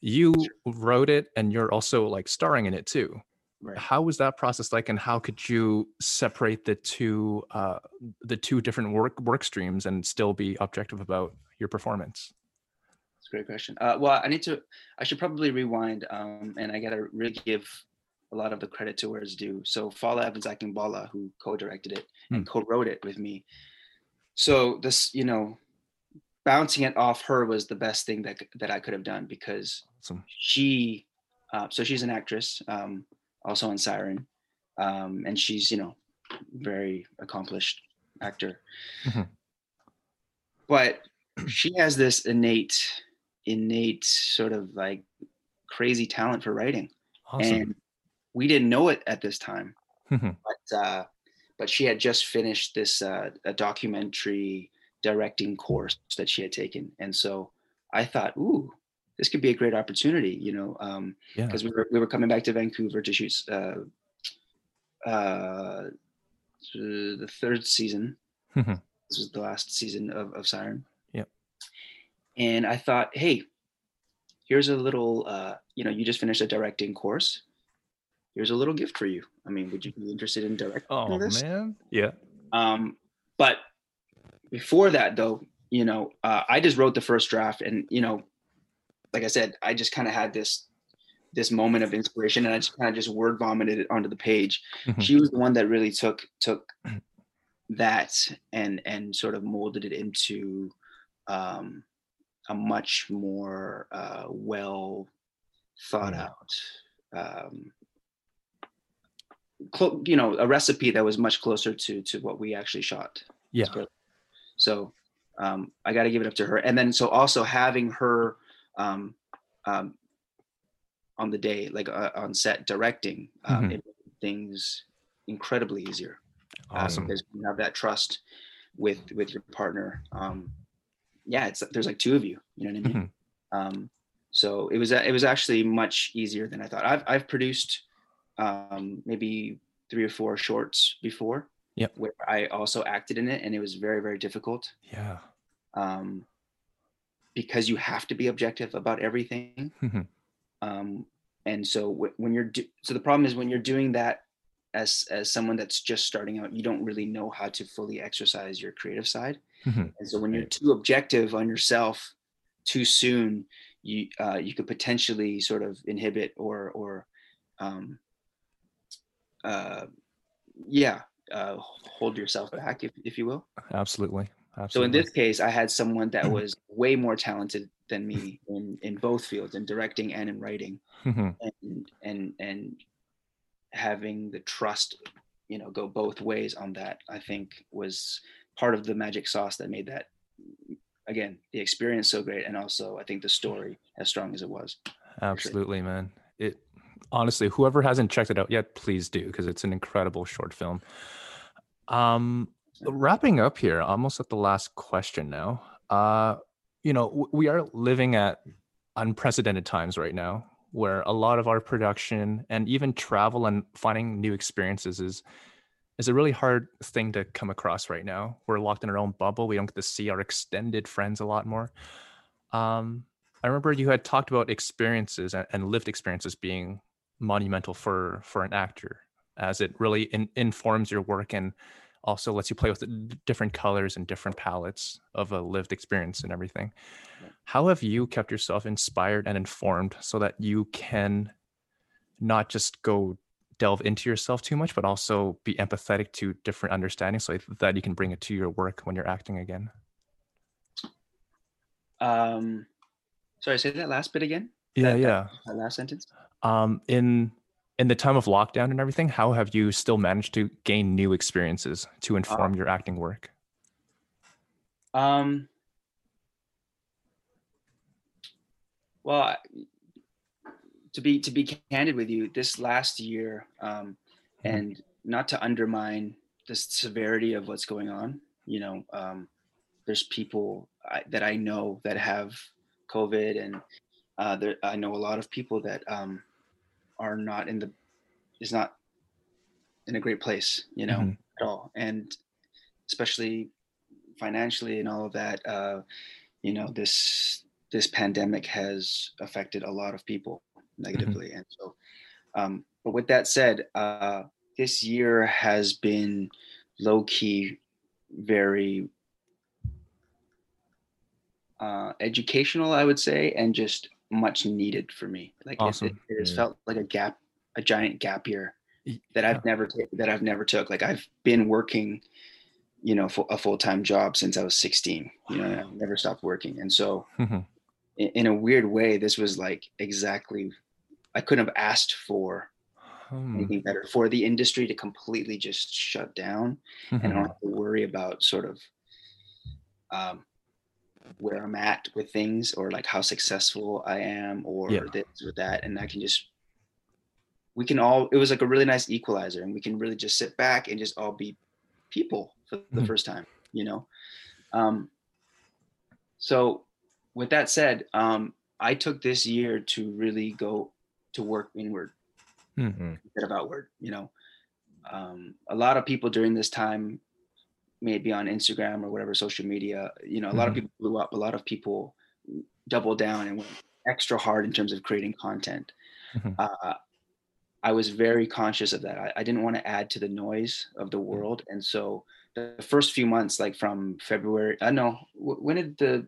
You wrote it and you're also like starring in it too. right How was that process like, and how could you separate the two uh, the two different work work streams and still be objective about your performance? It's a great question. Uh, well, I need to. I should probably rewind, um, and I gotta really give a lot of the credit to where it's due. So Fola Evans Akingbola, who co-directed it and co-wrote it with me. So this, you know, bouncing it off her was the best thing that that I could have done because Awesome. she, uh, so she's an actress, um, also on Siren, um, and she's you know very accomplished actor. Mhm. But she has this innate, innate sort of like crazy talent for writing, Awesome. and we didn't know it at this time. Mhm. But uh, but she had just finished this uh, a documentary directing course that she had taken, and so I thought, ooh, this could be a great opportunity, you know, um, yeah. because we were we were coming back to Vancouver to shoot uh, uh, the third season. Mhm. this was the last season of, of Siren. Yep. And I thought, hey, here's a little, uh, you know, you just finished a directing course. Here's a little gift for you. I mean, would you be interested in directing Oh this? man. Yeah. Um, but before that, though, you know, uh, I just wrote the first draft, and you know, like I said, I just kind of had this this moment of inspiration, and I just kind of just word vomited it onto the page. Mhm. She was the one that really took took that and and sort of molded it into um, a much more uh, well thought out. Um, clo- you know, a recipe that was much closer to to what we actually shot. Yeah. So um, I got to give it up to her. And then so also having her um, um, on the day, like uh, on set directing, um, Mhm. it made things incredibly easier um, Awesome. because you have that trust with with your partner. Um, yeah, it's there's like two of you. You know what I mean? Mhm. Um, so it was it was actually much easier than I thought. I've I've produced um, maybe three or four shorts before. Yep. Where I also acted in it, and it was very very difficult Yeah. um, because you have to be objective about everything. Mhm. Um, and so wh- when you're do- so the problem is when you're doing that as as someone that's just starting out, you don't really know how to fully exercise your creative side. Mhm. And so when you're too objective on yourself too soon, you uh, you could potentially sort of inhibit or or um, uh, yeah uh, hold yourself back, if if you will. Absolutely. Absolutely. So in this case, I had someone that (clears throat) was way more talented than me in in both fields, in directing and in writing, (laughs) and and and having the trust, you know, go both ways on that. I think was part of the magic sauce that made that again the experience so great, and also I think the story as strong as it was. Absolutely, man. Honestly, whoever hasn't checked it out yet, please do because it's an incredible short film. Um, wrapping up here, almost at the last question now. Uh, you know, w- we are living at unprecedented times right now, where a lot of our production and even travel and finding new experiences is is a really hard thing to come across right now. We're locked in our own bubble. We don't get to see our extended friends a lot more. Um, I remember you had talked about experiences and lived experiences being monumental for for an actor, as it really in, informs your work and also lets you play with different colors and different palettes of a lived experience and everything. How have you kept yourself inspired and informed so that you can not just go delve into yourself too much, but also be empathetic to different understandings so that you can bring it to your work when you're acting again? Um, sorry, say that last bit again. Yeah, That- yeah. That last sentence. um in in the time of lockdown and everything how have you still managed to gain new experiences to inform your acting work Um, well, I- to be to be candid with you, this last year, um, Mhm. and not to undermine the severity of what's going on, you know, um, there's people I, that I know that have COVID, and uh, there, I know a lot of people that um, are not in the is not in a great place, you know, Mhm. at all, and especially financially and all of that. Uh, you know, this this pandemic has affected a lot of people negatively, and so. Um, but with that said, uh, this year has been low key, very uh, educational, I would say, and just much needed for me. Like it- it, it, has Mm. felt like a gap, a giant gap year that I've never that I've never took. Like I've been working, you know, for a full time job since I was 16. You know, I've never stopped working, and so Mhm. in, in a weird way, this was like exactly I couldn't have asked for Hmm. anything better for the industry to completely just shut down and Mhm. don't have to worry about sort of um, where I'm at with things or like how successful I am or Yeah. this or that. And I can just, we can all, it was like a really nice equalizer and we can really just sit back and just all be people for the Mhm. first time, you know? Um, so with that said, um, I took this year to really go to work inward Mhm. instead of outward you know um, a lot of people during this time maybe on instagram or whatever social media you know a lot of Mhm. people blew up a lot of people doubled down and went extra hard in terms of creating content Mhm. uh, i was very conscious of that I, I didn't want to add to the noise of the world and so the first few months like from february i know when did the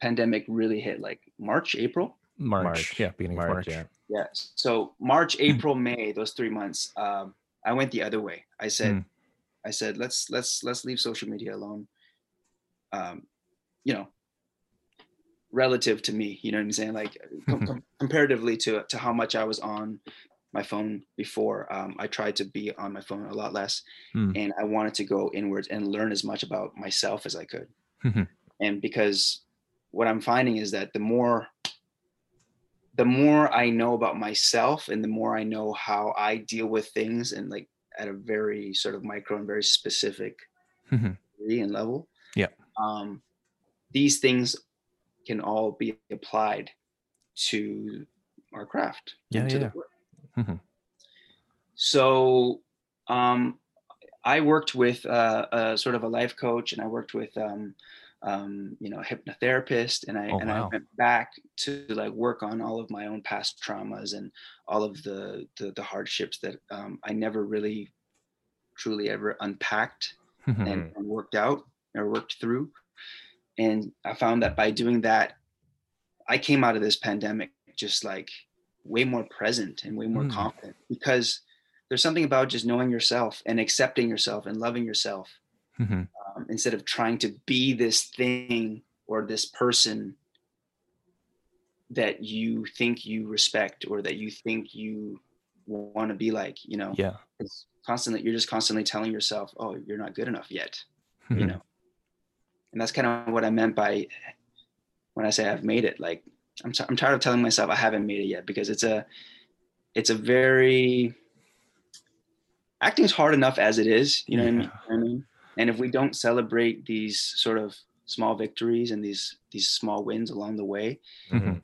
pandemic really hit like march april March. March. Yeah, beginning of March. yeah. yeah. So March, April, May, those three months, um, I went the other way. I said, Mm. I said, let's let's let's leave social media alone. Um, you know, relative to me, you know what I'm saying? Like com- com- (laughs) comparatively to to how much I was on my phone before, um, I tried to be on my phone a lot less, Mm. and I wanted to go inwards and learn as much about myself as I could. (laughs) And because what I'm finding is that the more the more I know about myself and the more I know how I deal with things and like at a very sort of micro and very specific Mhm. degree and level. Yeah. Um, these things can all be applied to our craft. Yeah, the yeah. work. Mhm. So um, I worked with uh, a sort of a life coach and I worked with um, um, you know, a hypnotherapist, and I Oh, and wow. I went back to like work on all of my own past traumas and all of the the, the hardships that um, I never really truly ever unpacked and, and worked out or worked through. And I found that by doing that, I came out of this pandemic just like way more present and way more Mm. confident because there's something about just knowing yourself and accepting yourself and loving yourself Mhm. Um, instead of trying to be this thing or this person that you think you respect or that you think you want to be like you know Yeah. it's constantly you're just constantly telling yourself oh you're not good enough yet you Mhm. (laughs) know and that's kind of what i meant by when i say i've made it like i'm, t- I'm tired of telling myself i haven't made it yet because it's a it's a very acting's hard enough as it is you know what I, mean? Yeah. You know what I mean and if we don't celebrate these sort of small victories and these these small wins along the way Mhm.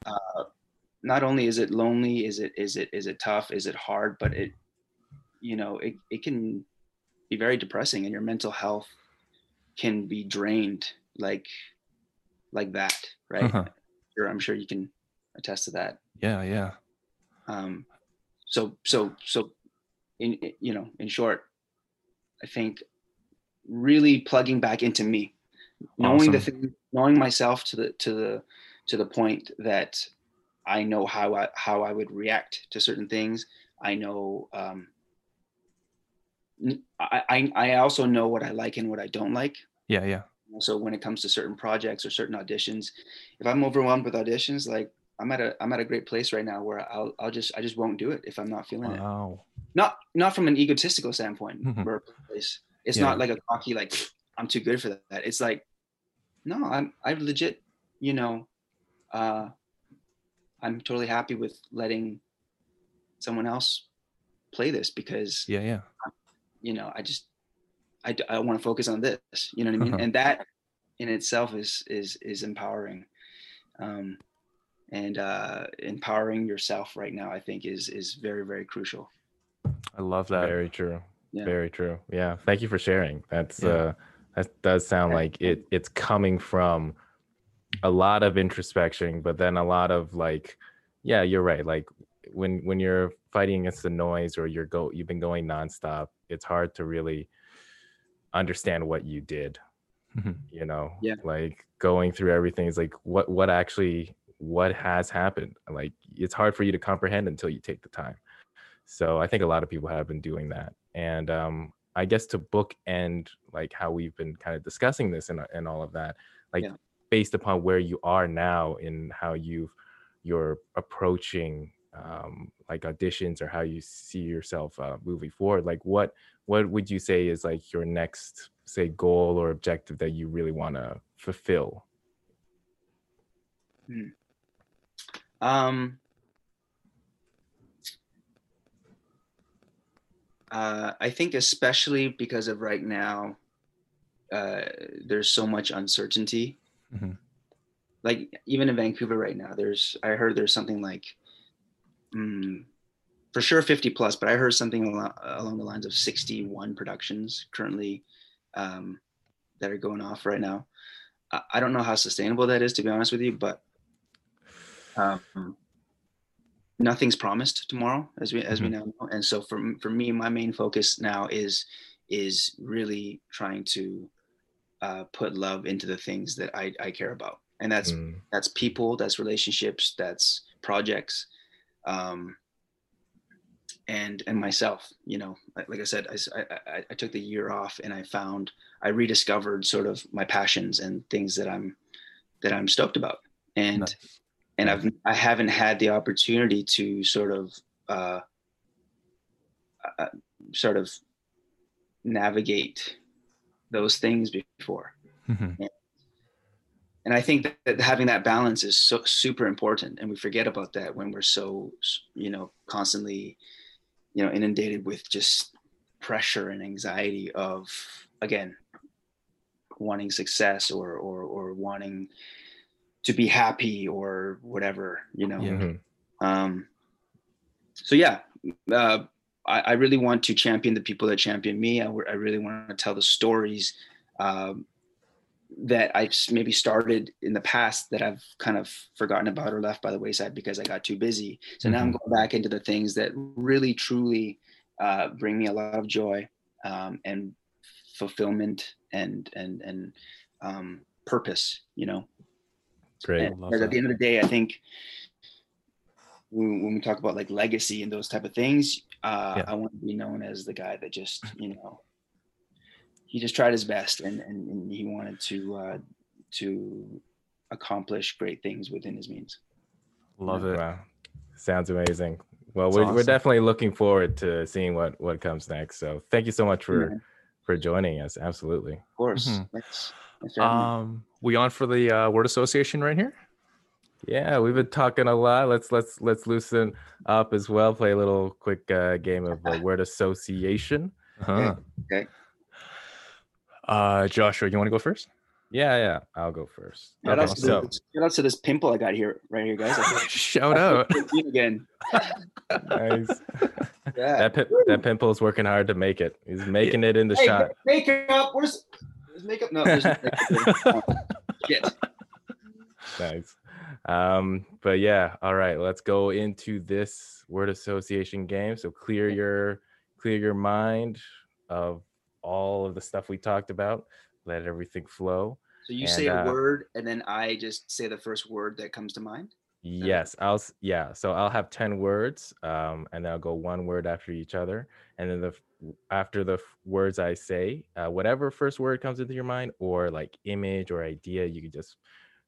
not only is it lonely is it is it is it tough is it hard but it you know it, it can be very depressing and your mental health can be drained like like that right Uh-huh. sure i'm sure you can attest to that Yeah. Yeah. um so so so in you know in short i think really plugging back into me knowing the thing knowing myself to the to the to the point that i know how i how i would react to certain things i know um I, I also know what I like and what I don't like. Yeah. Yeah. So when it comes to certain projects or certain auditions, if I'm overwhelmed with auditions, like I'm at a I'm at a great place right now where I'll I'll just I just won't do it if I'm not feeling it. Wow. Not not from an egotistical standpoint. Mhm. or place. It's Yeah. not like a cocky like (sniffs) I'm too good for that. It's like no, I'm I legit, you know, uh, I'm totally happy with letting someone else play this because Yeah. Yeah. you know i just I I want to focus on this you know what i mean Uh-huh. (laughs) and that in itself is is is empowering um and uh empowering yourself right now i think is is very very crucial I love that. Very true. Yeah. Very true. Yeah. Thank you for sharing. That's Yeah. uh that does sound like it it's coming from a lot of introspection, but then a lot of like, yeah, you're right. Like when when you're fighting against the noise or you're go you've been going nonstop, it's hard to really understand what you did. Mhm. You know, Yeah. like going through everything is like what what actually what has happened. Like it's hard for you to comprehend until you take the time. So I think a lot of people have been doing that. And um, I guess to bookend like how we've been kind of discussing this and, and all of that, like Yeah. based upon where you are now in how you've you're approaching um, like auditions or how you see yourself uh, moving forward like what what would you say is like your next say goal or objective that you really want to fulfill Um, uh, I think especially because of right now, uh, there's so much uncertainty. Mhm. Like even in Vancouver right now, there's I heard there's something like, mm, for sure 50 plus, but I heard something along, along the lines of 61 productions currently um, that are going off right now. I, I don't know how sustainable that is, to be honest with you, but um, nothing's promised tomorrow as we as we now know. And so for for me my main focus now is is really trying to uh, put love into the things that I, I care about. And that's Mm, that's people that's relationships that's projects um, and and myself you know. Like, like i said I I took the year off and i found i rediscovered sort of my passions and things that i'm that i'm stoked about. And Nice. And i've i haven't had the opportunity to sort of uh, uh sort of navigate those things before Mhm. and i think that, that having that balance is so super important and we forget about that when we're so you know constantly you know inundated with just pressure and anxiety of again wanting success or or or wanting to be happy or whatever you know Yeah. mhm. um so yeah uh I, I really want to champion the people that champion me. I really want to tell the stories um, that I s- maybe started in the past that I've kind of forgotten about or left by the wayside because I got too busy. So now I'm going back into the things that really truly uh, bring me a lot of joy um, and fulfillment and and and um, purpose. You know, great and love at that. the end of the day, I think when, when we talk about like legacy and those type of things, uh, Yeah. I want to be known as the guy that just you know he just tried his best and and, and he wanted to uh, to accomplish great things within his means. Love it. Wow, sounds amazing. Well, That's we're, we're definitely looking forward to seeing what what comes next. So thank you so much for Yeah, for joining us. Absolutely. of course. Mhm. Thanks. Thanks for me. Um, we on for the uh, word association right here? Yeah, we've been talking a lot. Let's let's let's loosen up as well. Play a little quick uh, game of uh, word association. Uh-huh. okay. Uh, Joshua, you want to go first? Yeah, yeah. I'll go first. Shout, Okay, out to so this, shout out to this pimple I got here right here, guys. (laughs) I feel like Shout out. 14 again. nice. (laughs) Yeah. That pim- that pimple is working hard to make it. He's making it in the Hey, shot. makeup. Where's, where's makeup? No, there's no makeup here. (laughs) shit. (laughs) nice. Um, but yeah, all right, let's go into this word association game. So clear your clear your mind of all of the stuff we talked about. Let everything flow. So you And, say a uh, word, and then I just say the first word that comes to mind. Yes, I'll yeah. So I'll have 10 words, um, and then I'll go one word after each other. And then the after the f- words I say, uh, whatever first word comes into your mind, or like image or idea, you can just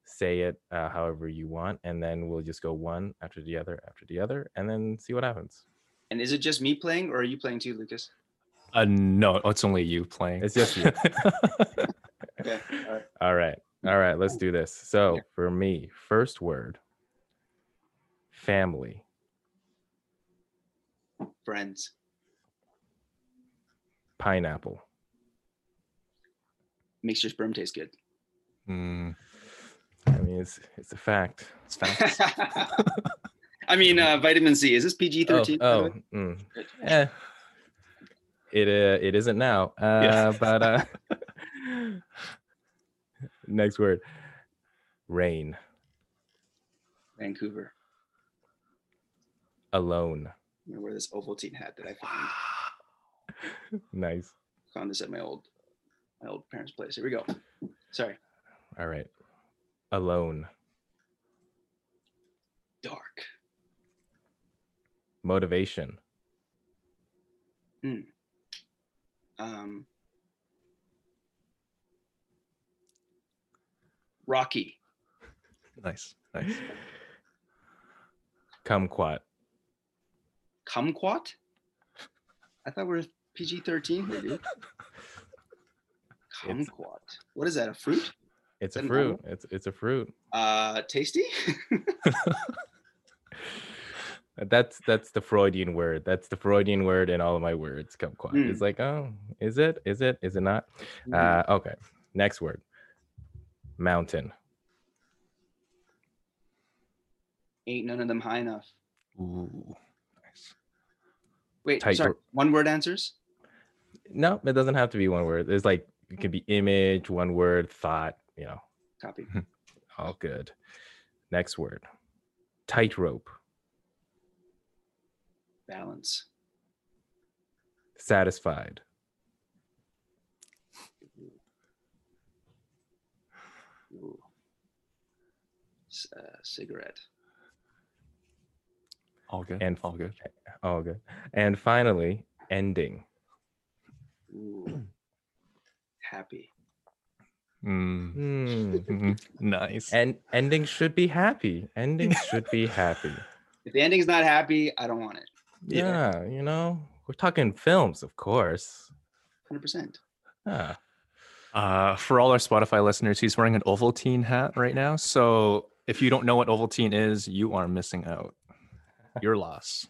say it uh, however you want, and then we'll just go one after the other after the other, and then see what happens. And is it just me playing, or are you playing too, Lucas? Uh, no, it's only you playing. It's just you. (laughs) Okay. All right. All right, all right. Let's do this. So for me, first word, family, Friends. pineapple, Makes your sperm taste good. Mm, I mean, it's it's a fact. it's fact (laughs) I mean, uh, vitamin C. Is this pg-13 oh, mm. Eh, it uh, it isn't now. Uh, (laughs) but uh, (laughs) next word, rain, Vancouver. Alone, I'm gonna wear this Ovaltine hat that I found. (laughs) nice. Found this at my old my old parents' place. Here we go. Sorry. All right, alone, Dark. motivation, Um. Rocky. (laughs) nice, nice. kumquat, kumquat. I thought we are PG thirteen here, dude. (laughs) It's- Kumquat. What is that? A fruit? It's a fruit. It's it's a fruit. Uh, tasty. (laughs) That's that's the Freudian word. That's the Freudian word in all of my words. Kumquat. Mm. It's like, oh, is it? Is it? Is it not? Mm. Uh, okay. Next word. Mountain. Ain't none of them high enough. Ooh. Wait, sorry. One word answers. No, it doesn't have to be one word. There's like it could be image, one word, thought. You know, Copy. (laughs) all good. Next word. Tightrope. Balance. Satisfied. Ooh. Uh, cigarette. All good. And- all good. All good. And finally, ending. Ooh. (clears throat) Happy. Mm, (laughs) Nice. And endings should be happy. Endings (laughs) should be happy. If the ending's not happy, I don't want it. Yeah, you know, we're talking films, of course. Hundred percent. Ah, Uh, for all our Spotify listeners, he's wearing an Ovaltine hat right now. So if you don't know what Ovaltine is, you are missing out. Your loss.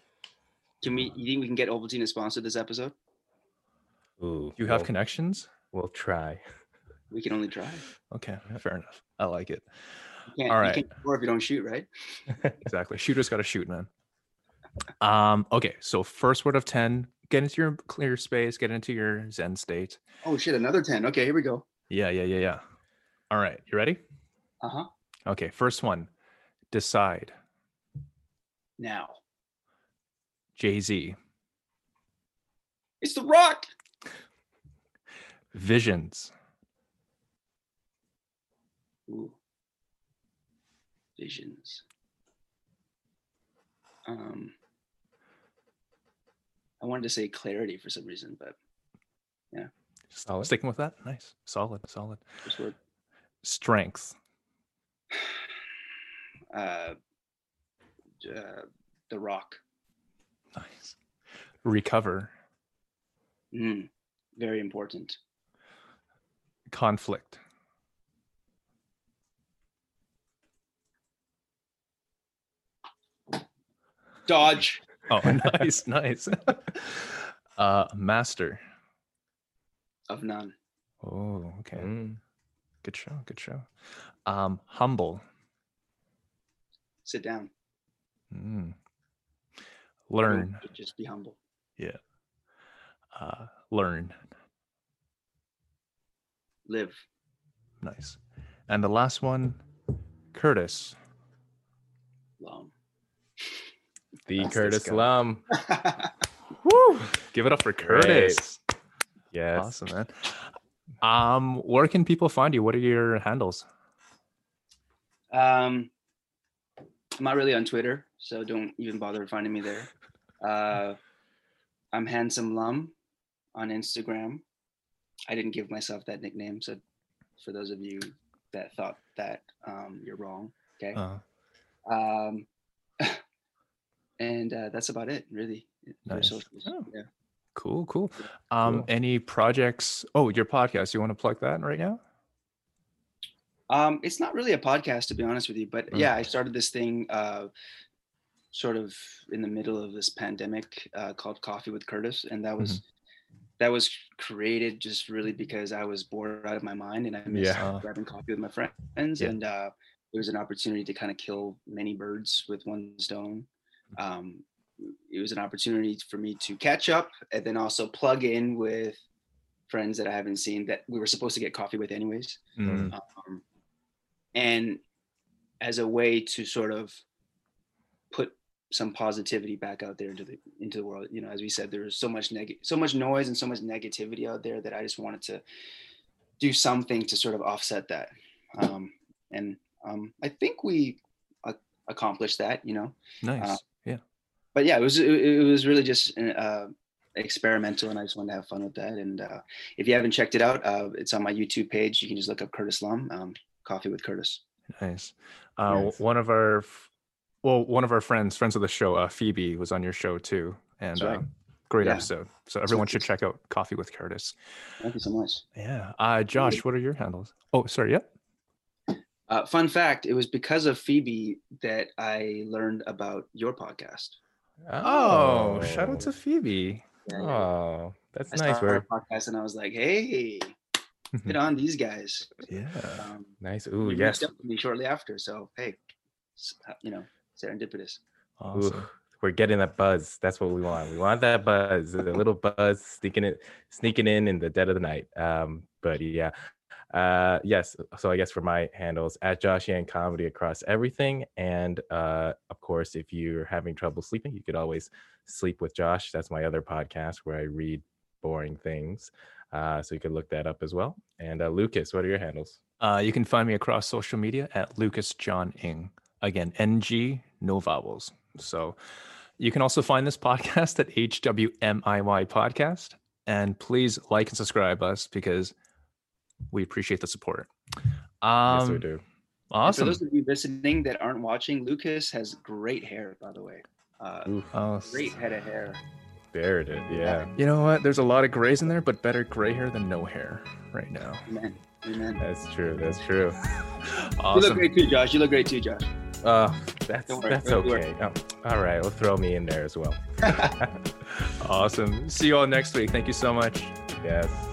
Can we? You think we can get Ovaltine to sponsor this episode? ooh. You have we'll, connections? we'll try. We can only try. Okay, fair enough. I like it. You can't, you can't if you don't shoot, right? (laughs) Exactly. Shooters got to shoot, man. Um. Okay. So first word of ten. Get into your clear space. Get into your Zen state. Oh shit! Another ten. Okay, here we go. Yeah. Yeah. Yeah. Yeah. All right. You ready? Uh huh. Okay. First one. Decide. Now Jay Z. it's the Rock. Visions. Ooh. Visions. Um, I wanted to say clarity for some reason, but yeah. Solid. Sticking with that. Nice. Solid. Solid. Strength. (sighs) Uh, uh, the Rock. Nice. Recover. Mm, very important. Conflict. Dodge. Oh, (laughs) nice. Nice. (laughs) uh, master. Of none. Oh, okay. Mm, Good show. Good show. Um, humble. Sit down. Mm. Don't Learn. Just be humble. Yeah. Uh, learn. Live. Nice. And the last one, Curtis. Long. (laughs) the That's Curtis guy. Lum. (laughs) Woo! Give it up for Curtis. Yes. Awesome, man. Um, where can people find you? What are your handles? Um, I'm not really on Twitter, so don't even bother finding me there. (laughs) Uh, I'm handsome lum on Instagram. I didn't give myself that nickname, so for those of you that thought that, um, you're wrong. Okay. Uh, Um, (laughs) and uh, that's about it, really. Nice. Oh. Yeah. cool, cool. Um, Cool. any projects? Oh, your podcast. You want to plug that right now? Um, it's not really a podcast to be honest with you, but Mm. yeah, I started this thing uh, sort of in the middle of this pandemic uh, called Coffee with Curtis, and that was that was created just really because I was bored out of my mind and I missed Yeah. grabbing coffee with my friends, Yeah. and uh, it was an opportunity to kind of kill many birds with one stone. Um, it was an opportunity for me to catch up and then also plug in with friends that I haven't seen that we were supposed to get coffee with anyways Mm, um, and as a way to sort of put some positivity back out there into the into the world you know as we said there's so much neg so much noise and so much negativity out there that i just wanted to do something to sort of offset that um, and um, i think we uh, accomplished that you know nice. uh, yeah. but yeah, it was it, it was really just uh, experimental, and I just wanted to have fun with that. And uh, if you haven't checked it out, uh, it's on my YouTube page. You can just look up Curtis Lum, um, Coffee with Curtis. Nice. Uh, Nice. One of our, f- well, one of our friends, friends of the show, uh, Phoebe, was on your show too. and That's right. uh, great Yeah. episode. So everyone should check out Coffee with Curtis. Thank you so much. Yeah. Uh, Josh, what are your handles? Oh, sorry. Yep. Uh, fun fact: It was because of Phoebe that I learned about your podcast. Oh, shout out to Phoebe. Yeah, yeah. Oh, that's I nice. saw We're our podcast and I was like, "Hey, get (laughs) on these guys." Yeah. Um, nice. you Ooh, reached yes. me shortly after, so hey, uh, you know, serendipitous. Awesome. Ooh, we're getting that buzz. That's what we want. We want that buzz, a little buzz sneaking it, sneaking in in the dead of the night. Um, but yeah, uh, yes. So I guess for my handles at Josh Yang Comedy across everything, and uh, of course, if you're having trouble sleeping, you could always sleep with Josh. That's my other podcast where I read boring things. Uh, so you could look that up as well. And uh, Lucas, what are your handles? Uh, you can find me across social media at Lucas John Ng. Again, NG, no vowels. So you can also find this podcast at HWMIY Podcast. And please like and subscribe us because we appreciate the support. Um, yes, we do. And For Awesome. those of you listening that aren't watching, Lucas has great hair, by the way. Uh, Ooh, Oh, great head of hair. there it is. Yeah, You know what? There's a lot of grays in there, but better gray hair than no hair right now. Amen. Amen. that's true. That's true. (laughs) You look great too, Josh. You look great too, Josh. Uh, that's worry, that's okay. Oh, all right, well, throw me in there as well. (laughs) (laughs) Awesome. See you all next week. Thank you so much. Yes.